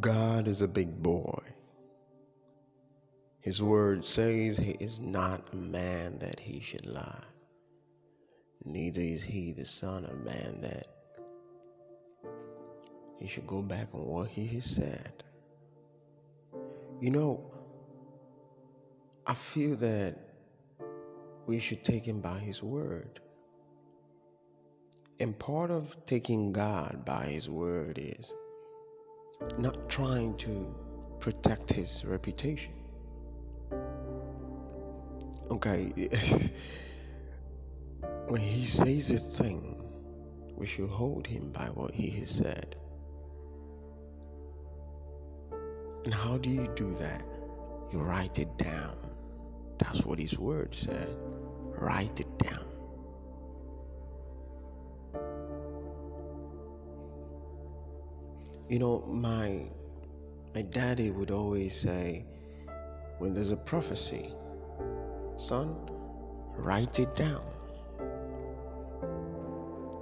God is a big boy. His word says he is not a man that he should lie, neither is he the son of man that he should go back on what he has said. You know, I feel that we should take him by his word. And part of taking God by his word is not trying to protect his reputation. Okay, when he says a thing, we should hold him by what he has said. And how do you do that? You write it down. That's what his word said. Write it down. You know, my my daddy would always say, when there's a prophecy, son, write it down.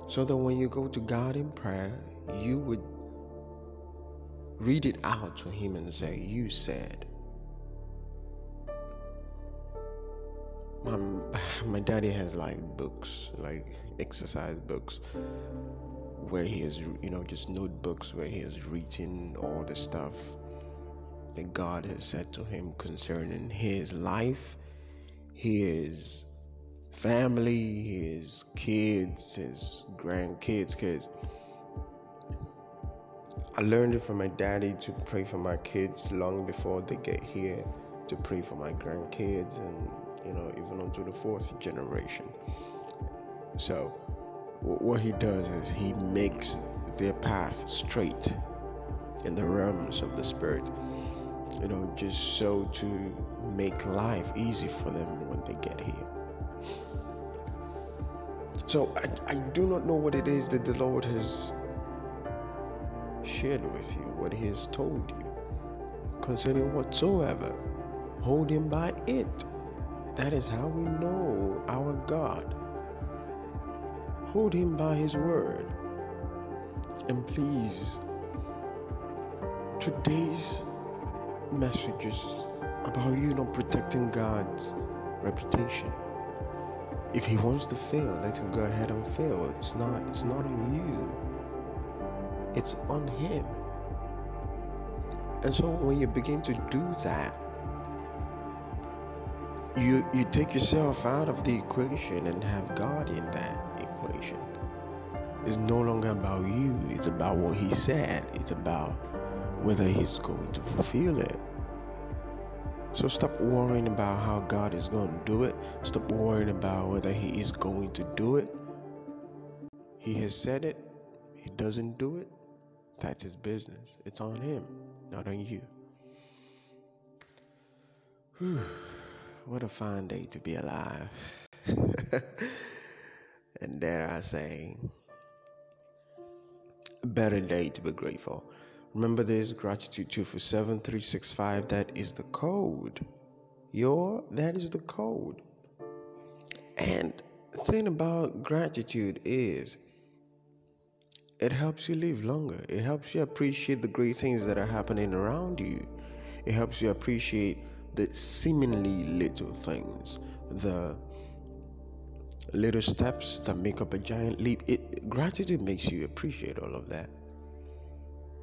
So that when you go to God in prayer, you would read it out to Him and say, You said. My, my daddy has like books, like exercise books where he has, you know, just notebooks where he has written all the stuff that God has said to him concerning his life, his family, his kids, his grandkids, kids. I learned it from my daddy to pray for my kids long before they get here, to pray for my grandkids, and you know, even onto the fourth generation. So, what he does is he makes their path straight in the realms of the spirit you know just so to make life easy for them when they get here. So I, I do not know what it is that the lord has shared with you what he has told you concerning whatsoever. Hold him by it. That is how we know our god Hold him by his word. And please, today's messages about you not protecting God's reputation. If he wants to fail, let him go ahead and fail. It's not it's not on you. It's on him. And so when you begin to do that, you you take yourself out of the equation and have God in that equation. It's no longer about you, it's about what he said. It's about whether he's going to fulfill it. So stop worrying about how God is going to do it. Stop worrying about whether he is going to do it. He has said it. He doesn't do it. That's his business. It's on him, not on you. Whew. What a fine day to be alive. and dare I say, a better day to be grateful. Remember this gratitude 247365 that is the code. Your that is the code. And the thing about gratitude is it helps you live longer. It helps you appreciate the great things that are happening around you. It helps you appreciate the seemingly little things, the little steps that make up a giant leap. It gratitude makes you appreciate all of that.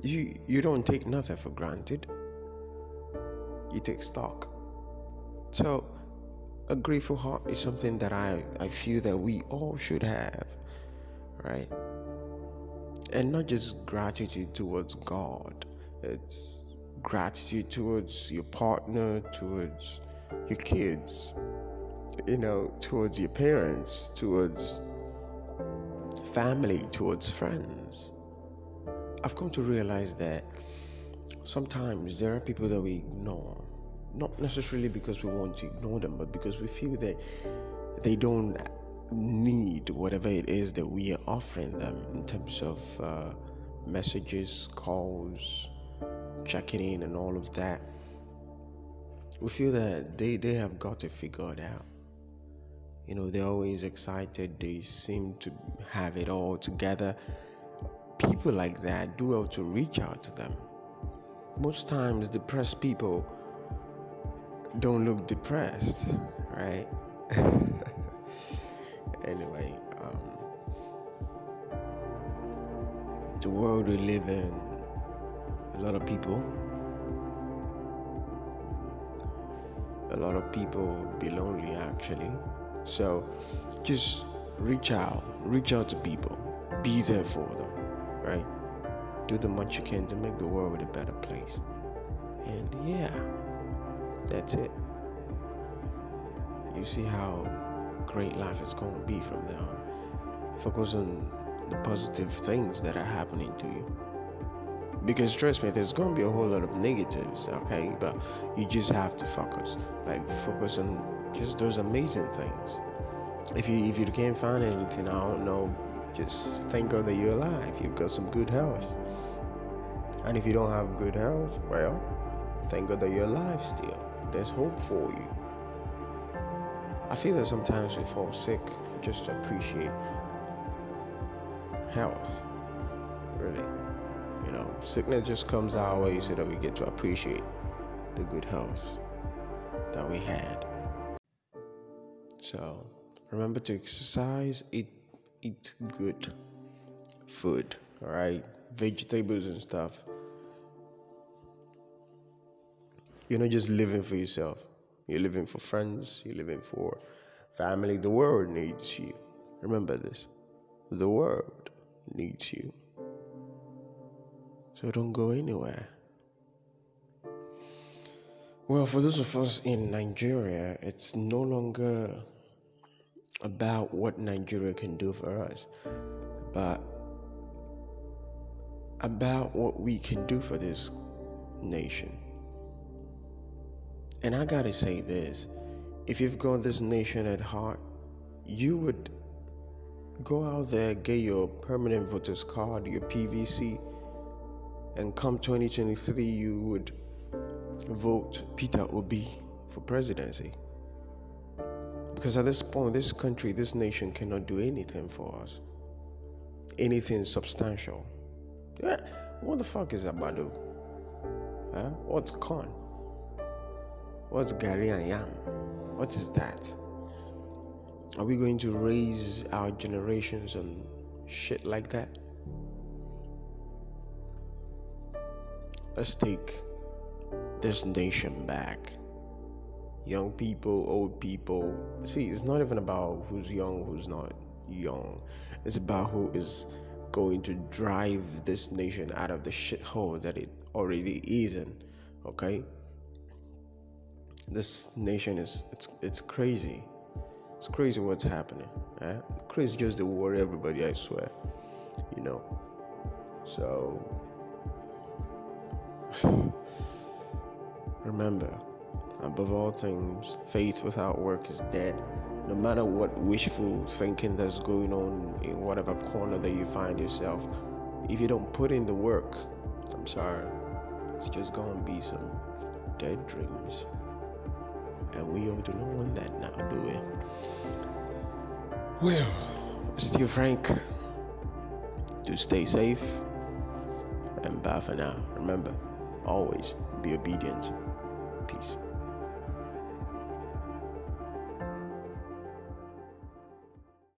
You you don't take nothing for granted. You take stock. So a grateful heart is something that I, I feel that we all should have, right? And not just gratitude towards God. It's gratitude towards your partner, towards your kids, you know, towards your parents, towards family, towards friends. I've come to realize that sometimes there are people that we ignore, not necessarily because we want to ignore them, but because we feel that they don't need whatever it is that we are offering them in terms of uh, messages, calls, checking in and all of that, we feel that they, they have got it figured out. You know, they're always excited, they seem to have it all together. People like that do well to reach out to them. most times depressed people don't look depressed, right? anyway, um, the world we live in, a lot of people, a lot of people be lonely actually. So just reach out, reach out to people, be there for them, right? Do the much you can to make the world a better place. And yeah, that's it. You see how great life is going to be from there on. Focus on the positive things that are happening to you. Because trust me, there's going to be a whole lot of negatives, okay? But you just have to focus. Like, focus on just those amazing things. If you if you can't find anything, I don't know, just thank God that you're alive. You've got some good health. And if you don't have good health, well, thank God that you're alive still. There's hope for you. I feel that sometimes we fall sick just to appreciate health. Really. You know, sickness just comes our way so that we get to appreciate the good health that we had. So remember to exercise, eat eat good food, alright? Vegetables and stuff. You're not just living for yourself. You're living for friends, you're living for family. The world needs you. Remember this. The world needs you. So don't go anywhere. Well, for those of us in Nigeria, it's no longer about what Nigeria can do for us, but about what we can do for this nation. And I gotta say this if you've got this nation at heart, you would go out there, get your permanent voters card, your PVC, and come 2023, you would vote Peter Obi for presidency. Because at this point, this country, this nation cannot do anything for us. Anything substantial. Yeah, what the fuck is Abado? Huh? What's con? What's Gari and Yam? What is that? Are we going to raise our generations on shit like that? Let's take this nation back. Young people, old people. See, it's not even about who's young, who's not young. It's about who is going to drive this nation out of the shithole that it already is in. Okay? This nation is it's it's crazy. It's crazy what's happening. Eh? Crazy just to worry everybody, I swear. You know. So Remember, above all things, faith without work is dead. No matter what wishful thinking that's going on in whatever corner that you find yourself, if you don't put in the work, I'm sorry, it's just gonna be some dead dreams. And we all do not want that now, do we? Well, still Frank, do stay safe and bye for now. Remember, always be obedient. Peace.